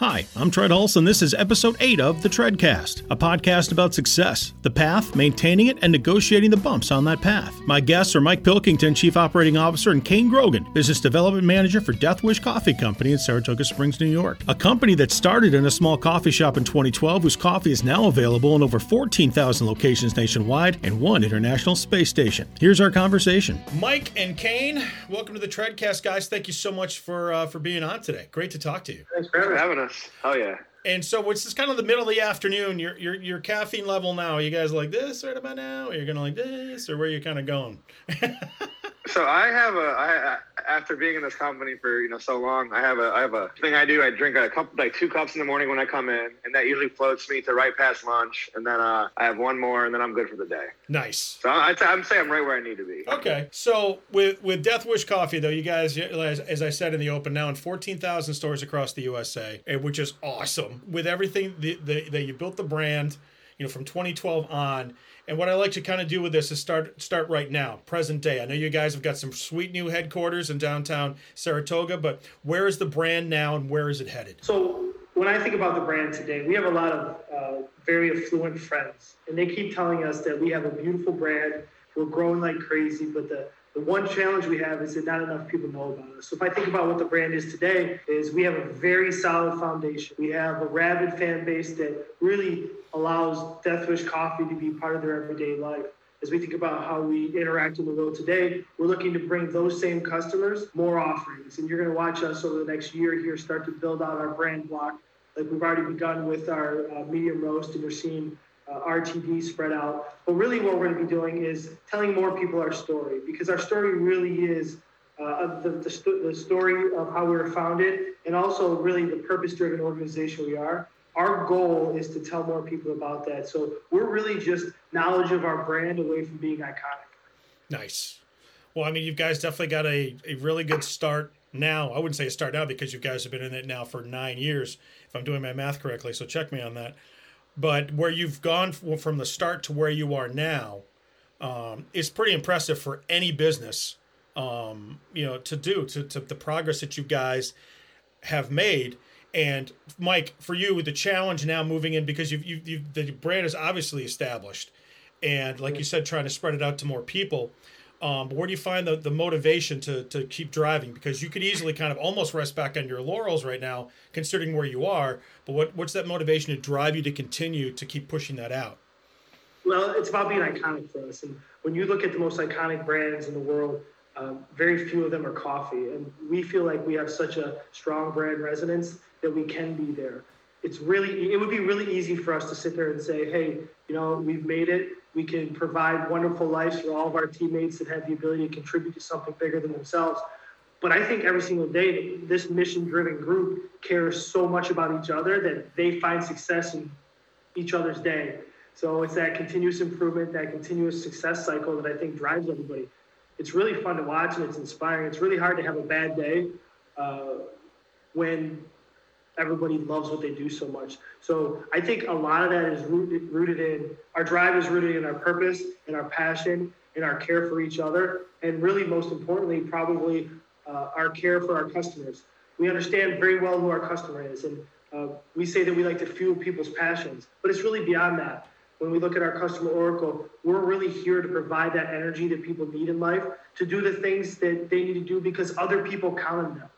Hi, I'm Tread Hulse, and this is episode 8 of The Treadcast, a podcast about success, the path, maintaining it, and negotiating the bumps on that path. My guests are Mike Pilkington, Chief Operating Officer, and Kane Grogan, Business Development Manager for Death Wish Coffee Company in Saratoga Springs, New York. A company that started in a small coffee shop in 2012, whose coffee is now available in over 14,000 locations nationwide and one international space station. Here's our conversation. Mike and Kane, welcome to The Treadcast, guys. Thank you so much for, uh, for being on today. Great to talk to you. Thanks for having us us. Oh yeah. And so it's just kind of the middle of the afternoon. Your your your caffeine level now. you guys like this right about now? Or you're gonna like this, or where you kind of going? so I have a I after being in this company for you know so long, I have a I have a thing I do. I drink a cup like two cups in the morning when I come in, and that usually floats me to right past lunch, and then uh, I have one more, and then I'm good for the day. Nice. So I, I'm saying I'm right where I need to be. Okay. So with with Death Wish Coffee though, you guys, as, as I said in the open, now in 14,000 stores across the USA, which is awesome. With everything that you built the brand, you know, from 2012 on and what I like to kind of do with this is start start right now, present day. I know you guys have got some sweet new headquarters in downtown Saratoga, but where is the brand now and where is it headed? So when I think about the brand today, we have a lot of uh, very affluent friends, and they keep telling us that we have a beautiful brand. We're growing like crazy, but the the one challenge we have is that not enough people know about us. So if I think about what the brand is today, is we have a very solid foundation. We have a rabid fan base that really allows Death Wish Coffee to be part of their everyday life. As we think about how we interact in the world today, we're looking to bring those same customers more offerings. And you're going to watch us over the next year here start to build out our brand block. Like we've already begun with our uh, medium roast, and you're seeing uh, RTD spread out. But really, what we're going to be doing is telling more people our story because our story really is uh, the, the, st- the, story of how we were founded and also really the purpose driven organization we are. Our goal is to tell more people about that. So we're really just knowledge of our brand away from being iconic. Nice. Well, I mean, you guys definitely got a, a really good start now. I wouldn't say a start now because you guys have been in it now for nine years, if I'm doing my math correctly. So check me on that but where you've gone from the start to where you are now um, is pretty impressive for any business um, you know to do to, to the progress that you guys have made. And mike for you the challenge now moving in because you've, you've, you've the brand is obviously established. And like you said trying to spread it out to more people um, but where do you find the, the motivation to, to keep driving? Because you could easily kind of almost rest back on your laurels right now, considering where you are. But what, what's that motivation to drive you to continue to keep pushing that out? Well, it's about being iconic for us. And when you look at the most iconic brands in the world, um, very few of them are coffee. And we feel like we have such a strong brand resonance that we can be there. It's really, it would be really easy for us to sit there and say, hey, you know, we've made it we can provide wonderful lives for all of our teammates that have the ability to contribute to something bigger than themselves. But I think every single day, this mission driven group cares so much about each other that they find success in each other's day. So it's that continuous improvement, that continuous success cycle that I think drives everybody. It's really fun to watch and it's inspiring. It's really hard to have a bad day uh, when everybody loves what they do so much. So I think a lot of that is rooted, rooted in our drive is rooted in our purpose and our passion and our care for each other, and really most importantly, probably uh, our care for our customers. We understand very well who our customer is, and uh, we say that we like to fuel people's passions, but it's really beyond that. When we look at our customer oracle, we're really here to provide that energy that people need in life to do the things that they need to do because other people count on them.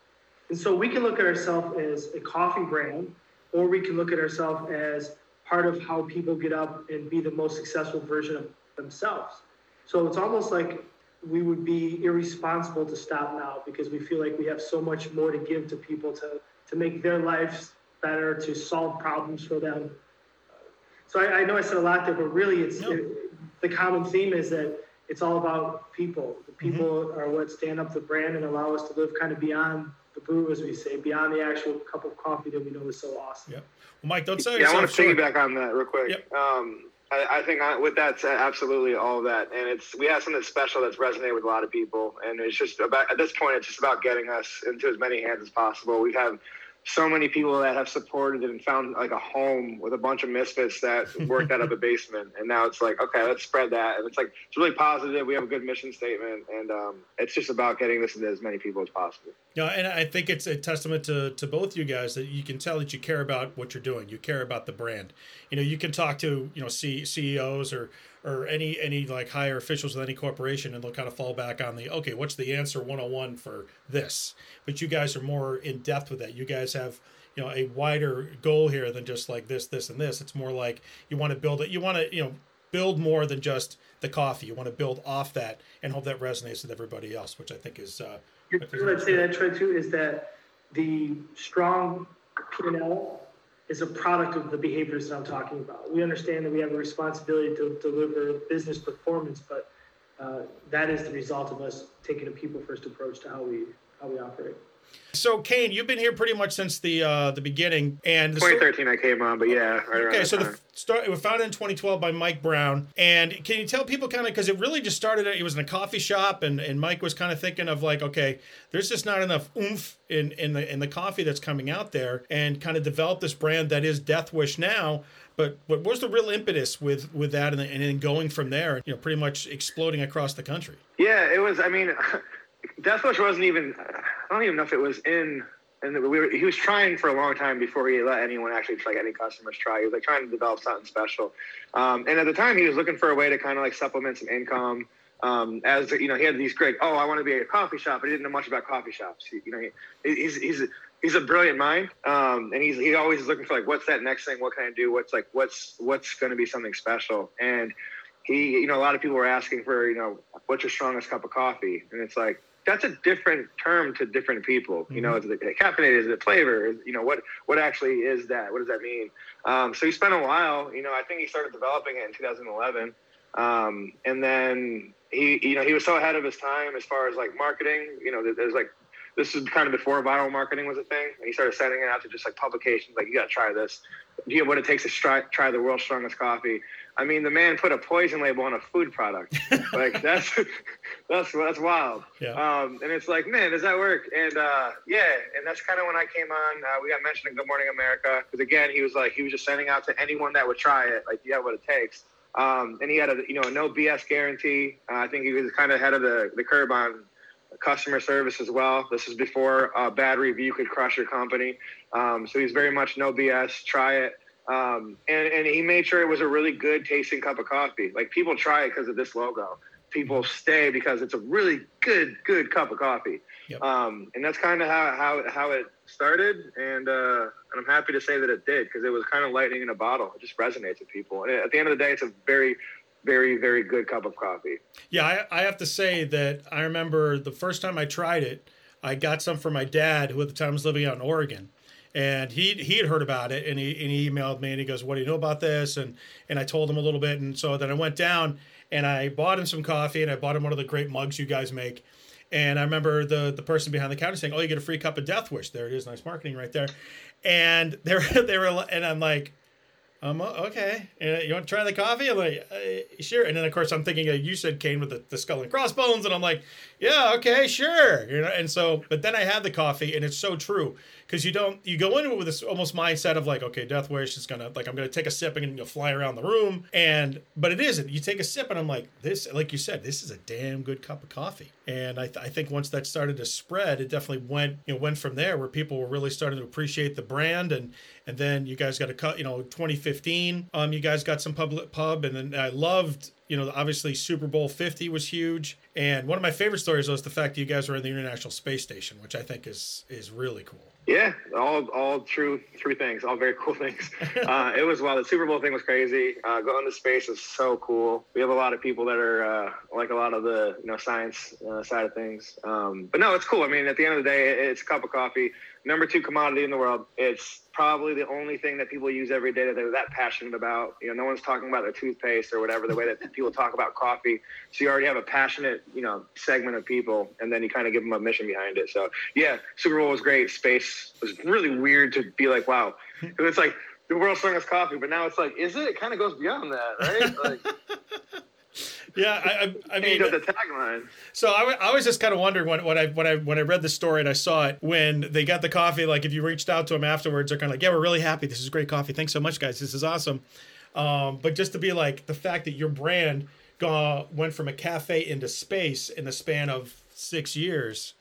And so we can look at ourselves as a coffee brand, or we can look at ourselves as part of how people get up and be the most successful version of themselves. So it's almost like we would be irresponsible to stop now because we feel like we have so much more to give to people to, to make their lives better, to solve problems for them. So I, I know I said a lot there, but really it's no. it, the common theme is that it's all about people. The people mm-hmm. are what stand up the brand and allow us to live kind of beyond brew, as we say, beyond the actual cup of coffee that we know is so awesome. Yeah. Well, Mike, don't say. Yeah, I want to short. piggyback on that real quick. Yep. Um, I, I, think I, with that absolutely all of that, and it's we have something special that's resonated with a lot of people, and it's just about at this point, it's just about getting us into as many hands as possible. We have so many people that have supported it and found like a home with a bunch of misfits that worked out of a basement. And now it's like, okay, let's spread that. And it's like, it's really positive. We have a good mission statement. And um, it's just about getting this into as many people as possible. Yeah. And I think it's a testament to, to both you guys that you can tell that you care about what you're doing. You care about the brand. You know, you can talk to, you know, C- CEOs or, or any any like higher officials with any corporation and they'll kind of fall back on the okay what's the answer 101 for this? But you guys are more in depth with that. You guys have you know a wider goal here than just like this this and this. It's more like you want to build it you want to you know build more than just the coffee. You want to build off that and hope that resonates with everybody else which i think is uh i'd say that too is that the strong p&l is a product of the behaviors that I'm talking about. We understand that we have a responsibility to deliver business performance, but uh, that is the result of us taking a people first approach to how we how we operate. So, Kane, you've been here pretty much since the uh, the beginning, and 2013 I came on, but yeah. Right okay, so the start it was founded in 2012 by Mike Brown, and can you tell people kind of because it really just started? It was in a coffee shop, and, and Mike was kind of thinking of like, okay, there's just not enough oomph in in the in the coffee that's coming out there, and kind of develop this brand that is Death Wish now. But what was the real impetus with with that, and, and then going from there, you know, pretty much exploding across the country? Yeah, it was. I mean. Death Wish wasn't even. I don't even know if it was in. And we were, he was trying for a long time before he let anyone actually like any customers try. He was like trying to develop something special. Um, and at the time, he was looking for a way to kind of like supplement some income. Um, as you know, he had these great. Oh, I want to be a coffee shop, but he didn't know much about coffee shops. He, you know, he, he's he's he's a brilliant mind, um, and he's he always looking for like, what's that next thing? What can I do? What's like what's what's going to be something special? And he, you know, a lot of people were asking for, you know, what's your strongest cup of coffee? And it's like, that's a different term to different people. You know, mm-hmm. is it caffeinated? Is it flavor? You know, what what actually is that? What does that mean? Um, so he spent a while. You know, I think he started developing it in 2011, um, and then he, you know, he was so ahead of his time as far as like marketing. You know, there's like this is kind of before viral marketing was a thing. And he started sending it out to just like publications, like you got to try this. Do you know what it takes to try, try the world's strongest coffee? I mean, the man put a poison label on a food product. like that's that's that's wild. Yeah. Um, and it's like, man, does that work? And uh, yeah, and that's kind of when I came on. Uh, we got mentioned in Good Morning America because again, he was like, he was just sending out to anyone that would try it. Like, you have what it takes. Um, and he had a you know a no BS guarantee. Uh, I think he was kind of ahead of the the curve on customer service as well. This is before a bad review could crush your company. Um, so he's very much no BS. Try it. Um, and, and he made sure it was a really good tasting cup of coffee. Like people try it because of this logo. People stay because it's a really good, good cup of coffee. Yep. Um, and that's kind of how, how, how it started. And, uh, and I'm happy to say that it did because it was kind of lightning in a bottle. It just resonates with people. And at the end of the day, it's a very, very, very good cup of coffee. Yeah, I, I have to say that I remember the first time I tried it, I got some for my dad, who at the time was living out in Oregon and he he had heard about it and he and he emailed me and he goes what do you know about this? And and I told him a little bit and so then I went down and I bought him some coffee and I bought him one of the great mugs you guys make. And I remember the the person behind the counter saying oh you get a free cup of death wish. There it is nice marketing right there. And they they were and I'm like um, okay. And you want to try the coffee? I'm like, uh, sure. And then of course I'm thinking uh, you said Kane with the, the skull and crossbones, and I'm like, yeah, okay, sure. You know, and so, but then I had the coffee, and it's so true because you don't you go into it with this almost mindset of like okay death wish is gonna like i'm gonna take a sip and you know, fly around the room and but it isn't you take a sip and i'm like this like you said this is a damn good cup of coffee and I, th- I think once that started to spread it definitely went you know went from there where people were really starting to appreciate the brand and and then you guys got a cut you know 2015 um you guys got some public pub and then i loved you know, obviously Super Bowl 50 was huge. And one of my favorite stories was the fact that you guys were in the International Space Station, which I think is is really cool. Yeah, all all true true things, all very cool things. uh, it was well, the Super Bowl thing was crazy. Uh, going to space is so cool. We have a lot of people that are uh, like a lot of the you know science uh, side of things. Um, but no, it's cool. I mean, at the end of the day, it's a cup of coffee number two commodity in the world. It's probably the only thing that people use every day that they're that passionate about. You know, no one's talking about their toothpaste or whatever, the way that people talk about coffee. So you already have a passionate, you know, segment of people, and then you kind of give them a mission behind it. So yeah, Super Bowl was great. Space was really weird to be like, wow, it's like the world's strongest coffee, but now it's like, is it? It kind of goes beyond that, right? Like, yeah, I, I, I mean, the tagline. So I, I was just kind of wondering when, when I when I when I read the story and I saw it when they got the coffee. Like, if you reached out to them afterwards, they're kind of like, "Yeah, we're really happy. This is great coffee. Thanks so much, guys. This is awesome." Um, but just to be like the fact that your brand went from a cafe into space in the span of six years.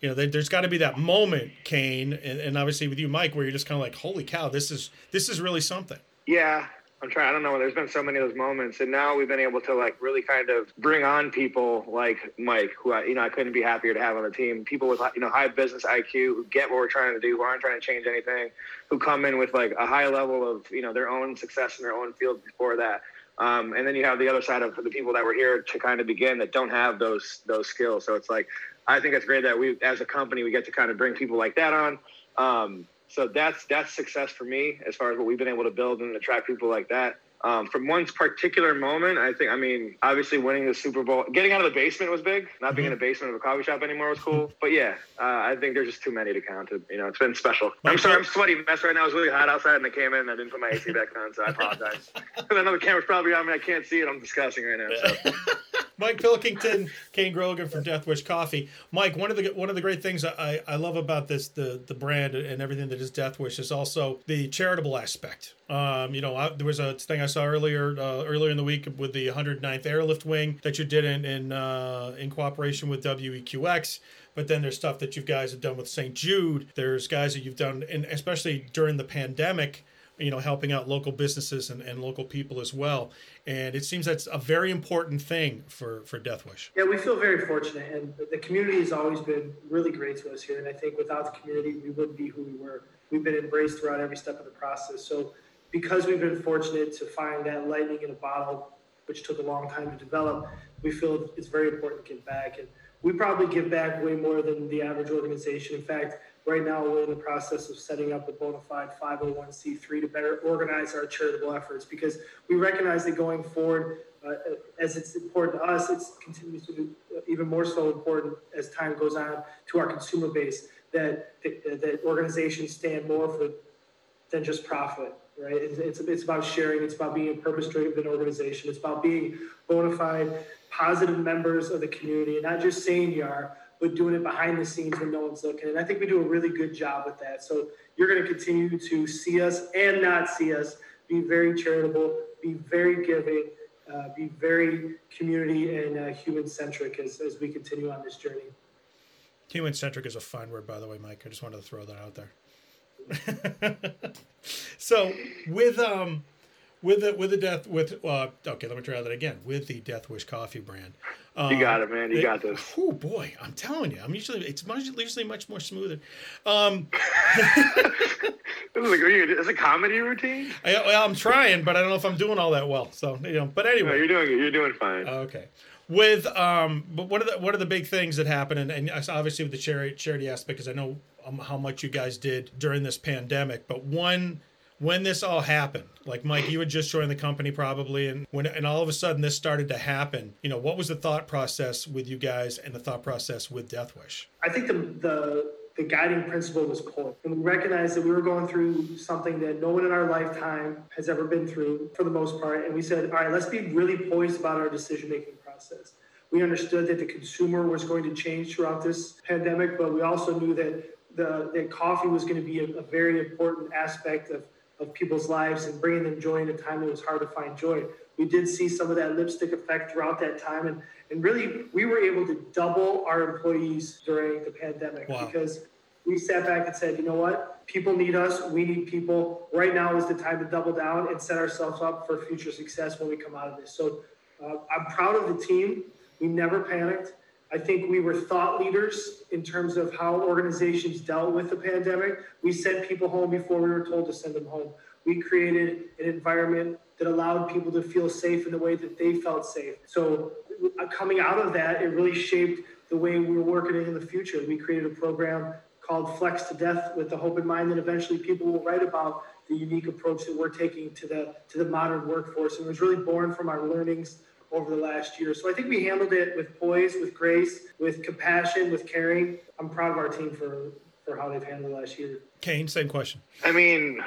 You know, there, has got to be that moment, Kane, and, and obviously with you, Mike, where you're just kind of like, "Holy cow, this is this is really something." Yeah, I'm trying. I don't know. There's been so many of those moments, and now we've been able to like really kind of bring on people like Mike, who I, you know I couldn't be happier to have on the team. People with you know high business IQ who get what we're trying to do, who aren't trying to change anything, who come in with like a high level of you know their own success in their own field before that. Um, and then you have the other side of the people that were here to kind of begin that don't have those those skills. So it's like I think it's great that we, as a company, we get to kind of bring people like that on. Um, so that's that's success for me as far as what we've been able to build and attract people like that. Um, from one particular moment, I think, I mean, obviously winning the Super Bowl, getting out of the basement was big. Not being in the mm-hmm. basement of a coffee shop anymore was cool. But yeah, uh, I think there's just too many to count. You know, it's been special. I'm sorry, I'm sweaty mess right now. It's really hot outside and I came in and I didn't put my AC back on, so I apologize. I know the camera's probably on me. I can't see it. I'm discussing right now. So. Mike Pilkington, Kane Grogan from Death Wish Coffee. Mike, one of the one of the great things I, I love about this the the brand and everything that is Death Wish is also the charitable aspect. Um, you know, I, there was a thing I saw earlier uh, earlier in the week with the 109th Airlift Wing that you did in in, uh, in cooperation with WEQX. But then there's stuff that you guys have done with St. Jude. There's guys that you've done, and especially during the pandemic you know, helping out local businesses and, and local people as well. And it seems that's a very important thing for, for Death Wish. Yeah, we feel very fortunate. And the community has always been really great to us here. And I think without the community, we wouldn't be who we were. We've been embraced throughout every step of the process. So because we've been fortunate to find that lightning in a bottle, which took a long time to develop, we feel it's very important to give back. And we probably give back way more than the average organization. In fact, Right now, we're in the process of setting up a bona fide 501c3 to better organize our charitable efforts because we recognize that going forward, uh, as it's important to us, it continues to be even more so important as time goes on to our consumer base that that organizations stand more for than just profit, right? It's, it's, it's about sharing. It's about being a purpose-driven organization. It's about being bona fide, positive members of the community, and not just saying you are, but doing it behind the scenes when no one's looking. And I think we do a really good job with that. So you're going to continue to see us and not see us be very charitable, be very giving, uh, be very community and uh, human centric as, as we continue on this journey. Human centric is a fine word, by the way, Mike. I just wanted to throw that out there. so with um with the with the death with uh, okay let me try that again. With the death wish coffee brand. Um, you got it man. You it, got this. Oh boy i'm telling you i'm usually it's much, usually much more smoother. Um it's a comedy routine? Well, I, am trying but i don't know if i'm doing all that well. So you know but anyway. No, you're doing you're doing fine. Okay. With um but what are the what are the big things that happen and, and obviously with the charity charity aspect because i know um, how much you guys did during this pandemic but one when this all happened like mike you had just joined the company probably and when and all of a sudden this started to happen you know what was the thought process with you guys and the thought process with death wish i think the the the guiding principle was core And we recognized that we were going through something that no one in our lifetime has ever been through for the most part. And we said, all right, let's be really poised about our decision making process. We understood that the consumer was going to change throughout this pandemic, but we also knew that the that coffee was going to be a, a very important aspect of of people's lives and bringing them joy in a time that was hard to find joy. We did see some of that lipstick effect throughout that time. And, and really, we were able to double our employees during the pandemic wow. because we sat back and said, you know what? People need us. We need people. Right now is the time to double down and set ourselves up for future success when we come out of this. So uh, I'm proud of the team. We never panicked. I think we were thought leaders in terms of how organizations dealt with the pandemic. We sent people home before we were told to send them home. We created an environment that allowed people to feel safe in the way that they felt safe. So, uh, coming out of that, it really shaped the way we were working in the future. We created a program called Flex to Death with the hope in mind that eventually people will write about the unique approach that we're taking to the to the modern workforce. And it was really born from our learnings over the last year. So I think we handled it with poise, with grace, with compassion, with caring. I'm proud of our team for for how they've handled the last year. Kane, same question. I mean,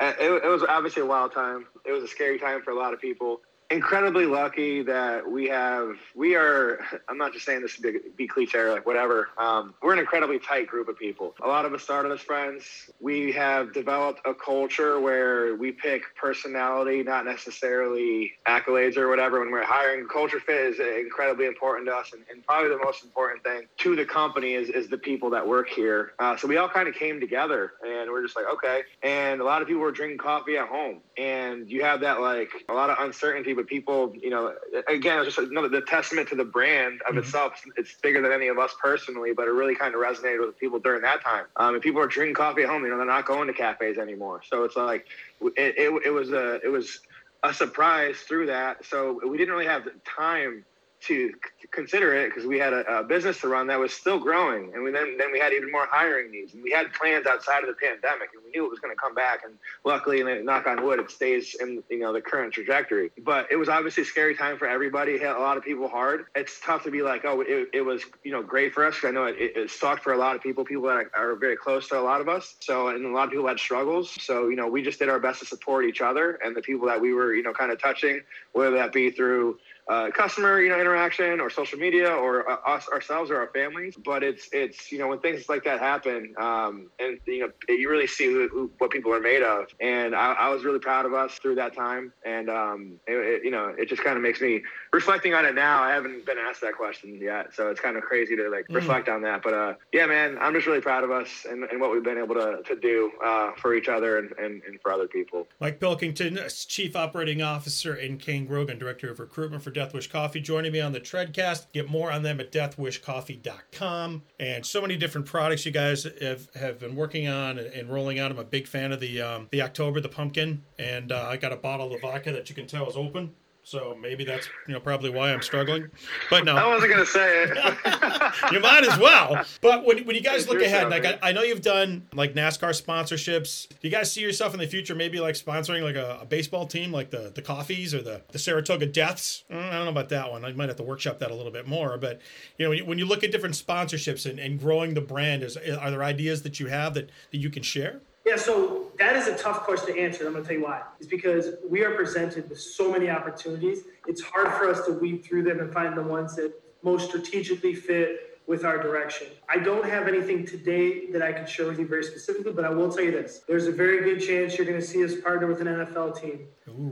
it, it was obviously a wild time. It was a scary time for a lot of people. Incredibly lucky that we have we are i'm not just saying this to be, cliche or like whatever. Um, we're an incredibly tight group of people. A lot of us started as friends. We have developed a culture where we pick personality not necessarily accolades or whatever. When we're hiring culture fit is incredibly important to us and, and probably the most important thing to the company is, is the people that work here. Uh, so we all kind of came together and we're just like okay. And a lot of people were drinking coffee at home. And you have that like a lot of uncertainty people, you know, again, it's just another the testament to the brand of mm-hmm. itself. It's bigger than any of us personally, but it really kind of resonated with people during that time. Um, and people are drinking coffee at home. You know, they're not going to cafes anymore. So it's like it, it, it was a it was a surprise through that. So we didn't really have time to consider it because we had a, a, business to run that was still growing, and we then then we had even more hiring needs, and we had plans outside of the pandemic, and we knew it was going to come back, and luckily, and knock on wood, it stays in you know the current trajectory. But it was obviously a scary time for everybody. It hit a lot of people hard. It's tough to be like, oh, it, it was you know great for us. I know it, it, it sucked for a lot of people, people that are very close to a lot of us. So and a lot of people had struggles. So you know we just did our best to support each other and the people that we were you know kind of touching, whether that be through uh, customer you know interaction or social media or uh, us ourselves or our families. But it's it's you know when things like that happen um, and you know you really see who, who, what people are made of. And I, I, was really proud of us through that time. And um, it, it, you know it just kind of makes me reflecting on it now I haven't been asked that question yet. So it's kind of crazy to like mm. reflect on that. But uh, yeah man I'm just really proud of us and, and what we've been able to, to do uh, for each other and, and, and, for other people. Mike Pilkington Chief Operating Officer and Kane Grogan Director of Recruitment for Deathwish Coffee joining me on the Treadcast. Get more on them at deathwishcoffee.com. And so many different products you guys have, have been working on and, and rolling out. I'm a big fan of the um, the October, the pumpkin. And uh, I got a bottle of vodka that you can tell is open. So maybe that's you know probably why I'm struggling. But no, I wasn't gonna say it. you might as well. But when, when you guys look ahead, like I, I, know you've done like NASCAR sponsorships. Do you guys see yourself in the future maybe like sponsoring like a, a baseball team, like the the Coffees or the the Saratoga Deaths? Mm, I don't know about that one. I might have to workshop that a little bit more. But you know when you, when you look at different sponsorships and, and growing the brand, is are there ideas that you have that, that you can share? Yeah, so that is a tough question to answer. I'm going to tell you why. It's because we are presented with so many opportunities. It's hard for us to weed through them and find the ones that most strategically fit with our direction. I don't have anything today that I can share with you very specifically, but I will tell you this. There's a very good chance you're going to see us partner with an NFL team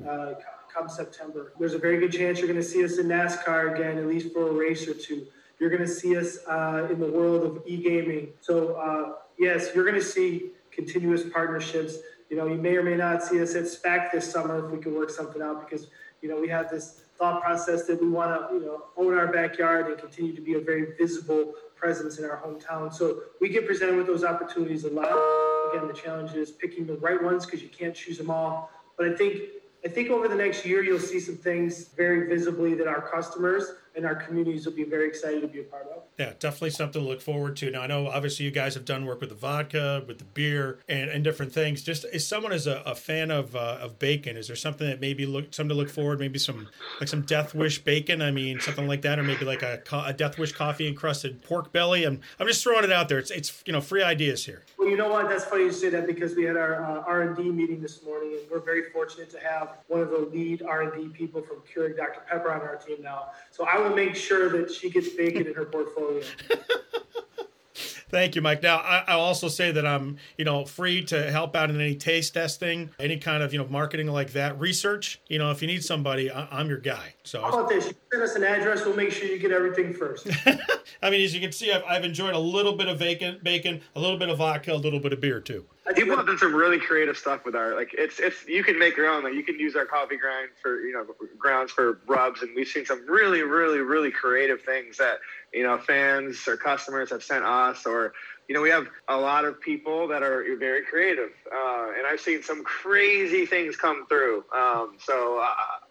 uh, come September. There's a very good chance you're going to see us in NASCAR again, at least for a race or two. You're going to see us uh, in the world of e-gaming. So, uh, yes, you're going to see continuous partnerships. You know, you may or may not see us at SPAC this summer if we can work something out because, you know, we have this thought process that we want to, you know, own our backyard and continue to be a very visible presence in our hometown. So we get presented with those opportunities a lot. Again, the challenge is picking the right ones because you can't choose them all. But I think I think over the next year you'll see some things very visibly that our customers and our communities will be very excited to be a part of. Yeah, definitely something to look forward to. Now, I know obviously you guys have done work with the vodka, with the beer, and, and different things. Just as someone is a, a fan of uh, of bacon, is there something that maybe look something to look forward? Maybe some like some Death Wish bacon. I mean, something like that, or maybe like a, a Death Wish coffee encrusted pork belly. I'm I'm just throwing it out there. It's it's you know free ideas here. Well, you know what? That's funny you say that because we had our uh, R and D meeting this morning, and we're very fortunate to have one of the lead R and D people from Keurig Dr Pepper on our team now. So I will make sure that she gets bacon in her portfolio. Thank you, Mike. Now, I, will also say that I'm, you know, free to help out in any taste testing, any kind of, you know, marketing like that. Research, you know, if you need somebody, I, am your guy. So how about this? You send us an address. We'll make sure you get everything first. I mean, as you can see, I've, I've enjoyed a little bit of bacon, bacon, a little bit of vodka, a little bit of beer too. People have done some really creative stuff with our like it's it's you can make your own. Like you can use our coffee grind for you know grounds for rubs and we've seen some really really really creative things that you know fans or customers have sent us or you know, we have a lot of people that are very creative, uh, and I've seen some crazy things come through. Um, so uh,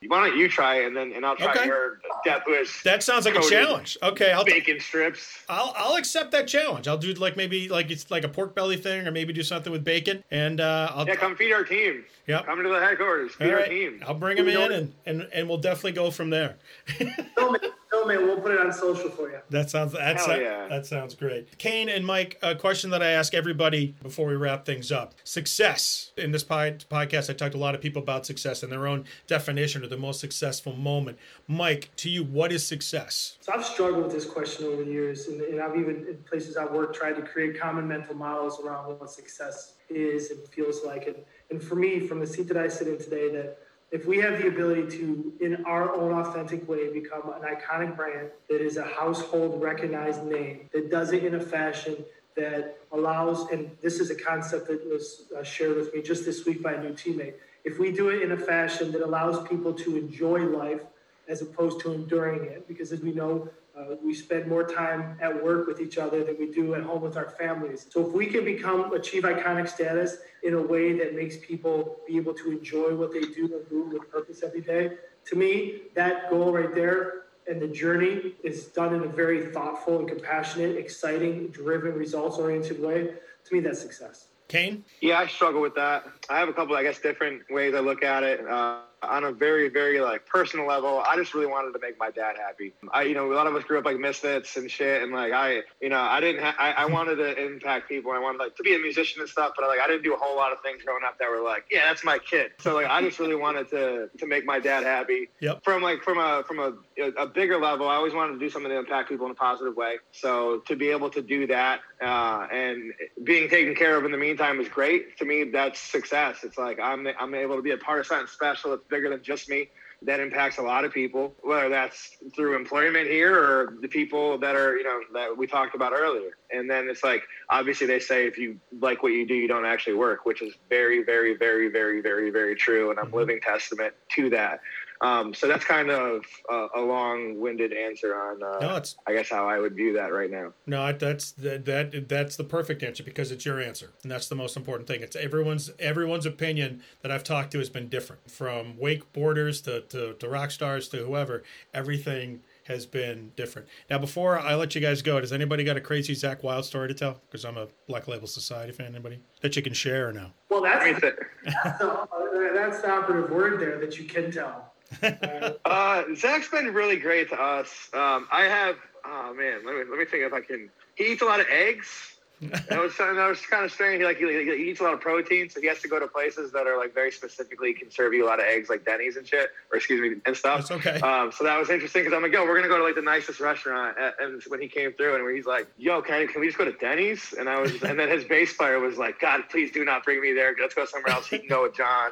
why don't you try, and then and I'll try okay. your Death Wish. That sounds like a challenge. Okay, I'll bacon t- strips. I'll I'll accept that challenge. I'll do like maybe like it's like a pork belly thing, or maybe do something with bacon, and uh, I'll yeah, come feed our team. Yeah, come to the headquarters, feed our team. I'll bring them in, and, and and we'll definitely go from there. film it. We'll put it on social for you. That sounds that, Hell yeah. that sounds great. Kane and Mike, a question that I ask everybody before we wrap things up: success. In this pod, podcast, I talked to a lot of people about success and their own definition of the most successful moment. Mike, to you, what is success? So I've struggled with this question over the years, and, and I've even in places I've worked tried to create common mental models around what success is and feels like. And, and for me, from the seat that I sit in today, that if we have the ability to, in our own authentic way, become an iconic brand that is a household recognized name, that does it in a fashion that allows, and this is a concept that was uh, shared with me just this week by a new teammate. If we do it in a fashion that allows people to enjoy life as opposed to enduring it, because as we know, uh, we spend more time at work with each other than we do at home with our families. So if we can become achieve iconic status in a way that makes people be able to enjoy what they do and do with purpose every day, to me, that goal right there and the journey is done in a very thoughtful and compassionate, exciting, driven, results oriented way. To me, that's success. Kane? Yeah, I struggle with that. I have a couple, I guess, different ways I look at it. Uh, on a very, very like personal level, I just really wanted to make my dad happy. I, you know, a lot of us grew up like misfits and shit, and like I, you know, I didn't, ha- I, I wanted to impact people. I wanted like to be a musician and stuff, but like I didn't do a whole lot of things growing up that were like, yeah, that's my kid. So like I just really wanted to to make my dad happy. Yep. From like from a from a a bigger level, I always wanted to do something to impact people in a positive way. So to be able to do that uh, and being taken care of in the meantime is great. To me, that's success. It's like I'm I'm able to be a part of something special bigger than just me. That impacts a lot of people, whether that's through employment here or the people that are, you know, that we talked about earlier. And then it's like, obviously, they say if you like what you do, you don't actually work, which is very, very, very, very, very, very true. And I'm mm-hmm. living testament to that. Um, so that's kind of a, a long-winded answer on, uh, No, it's I guess, how I would view that right now. No, that's that, that that's the perfect answer because it's your answer, and that's the most important thing. It's everyone's everyone's opinion that I've talked to has been different, from wakeboarders to to, to rock stars to whoever. Everything has been different. Now, before I let you guys go, does anybody got a crazy Zakk Wylde story to tell? Because I'm a Black Label Society fan. Anybody that you can share or no? Well, that's, I mean, th- that's, the, that's the operative word there that you can tell. Uh, Zakk's been really great to us. Um, I have, oh man, let me let me think if I can. He eats a lot of eggs. That was that was kind of strange. He, like he, he eats a lot of protein, so he has to go to places that are like very specifically can serve you a lot of eggs, like Denny's and shit, or excuse me, and stuff. That's okay. Um, so that was interesting because I'm like, yo, we're gonna go to like the nicest restaurant, and when he came through, and he's like, yo, can I, can we just go to Denny's? And I was, and then his bass player was like, God, please do not bring me there. Let's go somewhere else. He can go with John.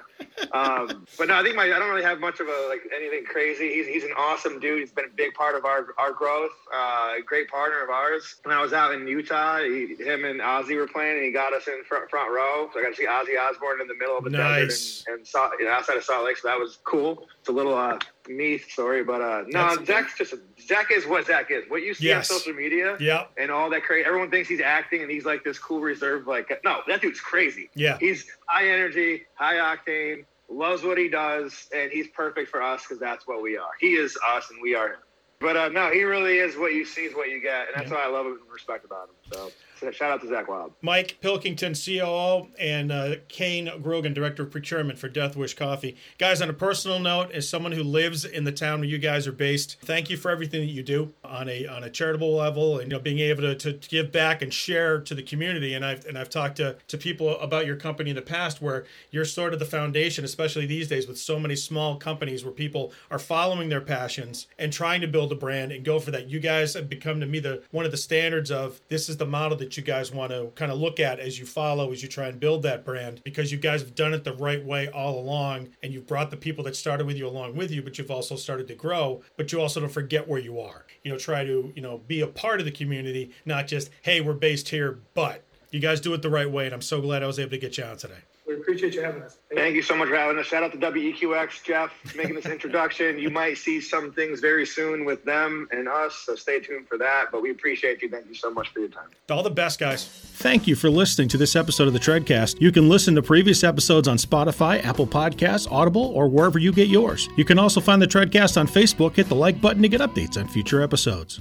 Um, but no, I think my I don't really have much of a like anything crazy. He's he's an awesome dude. He's been a big part of our our growth. Uh, a great partner of ours. When I was out in Utah, he, him and Ozzy were playing, and he got us in front front row. So I got to see Ozzy Osbourne in the middle of the Nice. desert and, and saw, you know, outside of Salt Lake. So that was cool. It's a little uh, me story, but uh, no, That's- Zakk's just Zakk is what Zakk is. What you see Yes. on social media Yeah, and all that crazy. Everyone thinks he's acting, and he's like this cool, reserved. Like, no, that dude's crazy. yeah. He's high energy, high octane, loves what he does, and he's perfect for us because that's what we are. He is us, and we are him. But uh, no, he really is what you see is what you get, and that's Yeah. what I love him and respect about him. So shout out to Zakk Wylde. Mike Pilkington, COO, and uh, Kane Grogan, Director of Procurement for Death Wish Coffee. Guys, on a personal note, as someone who lives in the town where you guys are based, thank you for everything that you do on a on a charitable level, and you know being able to, to give back and share to the community. And I've and I've talked to to people about your company in the past, where you're sort of the foundation, especially these days with so many small companies where people are following their passions and trying to build a brand and go for that. You guys have become to me the one of the standards of this is the model that you guys want to kind of look at as you follow as you try and build that brand because you guys have done it the right way all along and you've brought the people that started with you along with you but you've also started to grow but you also don't forget where you are. You know try to you know be a part of the community not just hey we're based here but you guys do it the right way and i'm so glad i was able to get you on today we appreciate you having us. Thank Thank you so much for having us. Shout out to WEQX, Jeff, making this introduction. You might see some things very soon with them and us, so stay tuned for that. But we appreciate you. Thank you so much for your time. all the best guys thank you for listening to this episode of the treadcast you can listen to previous episodes on spotify apple podcasts audible or wherever you get yours you can also find the treadcast on facebook hit the like button to get updates on future episodes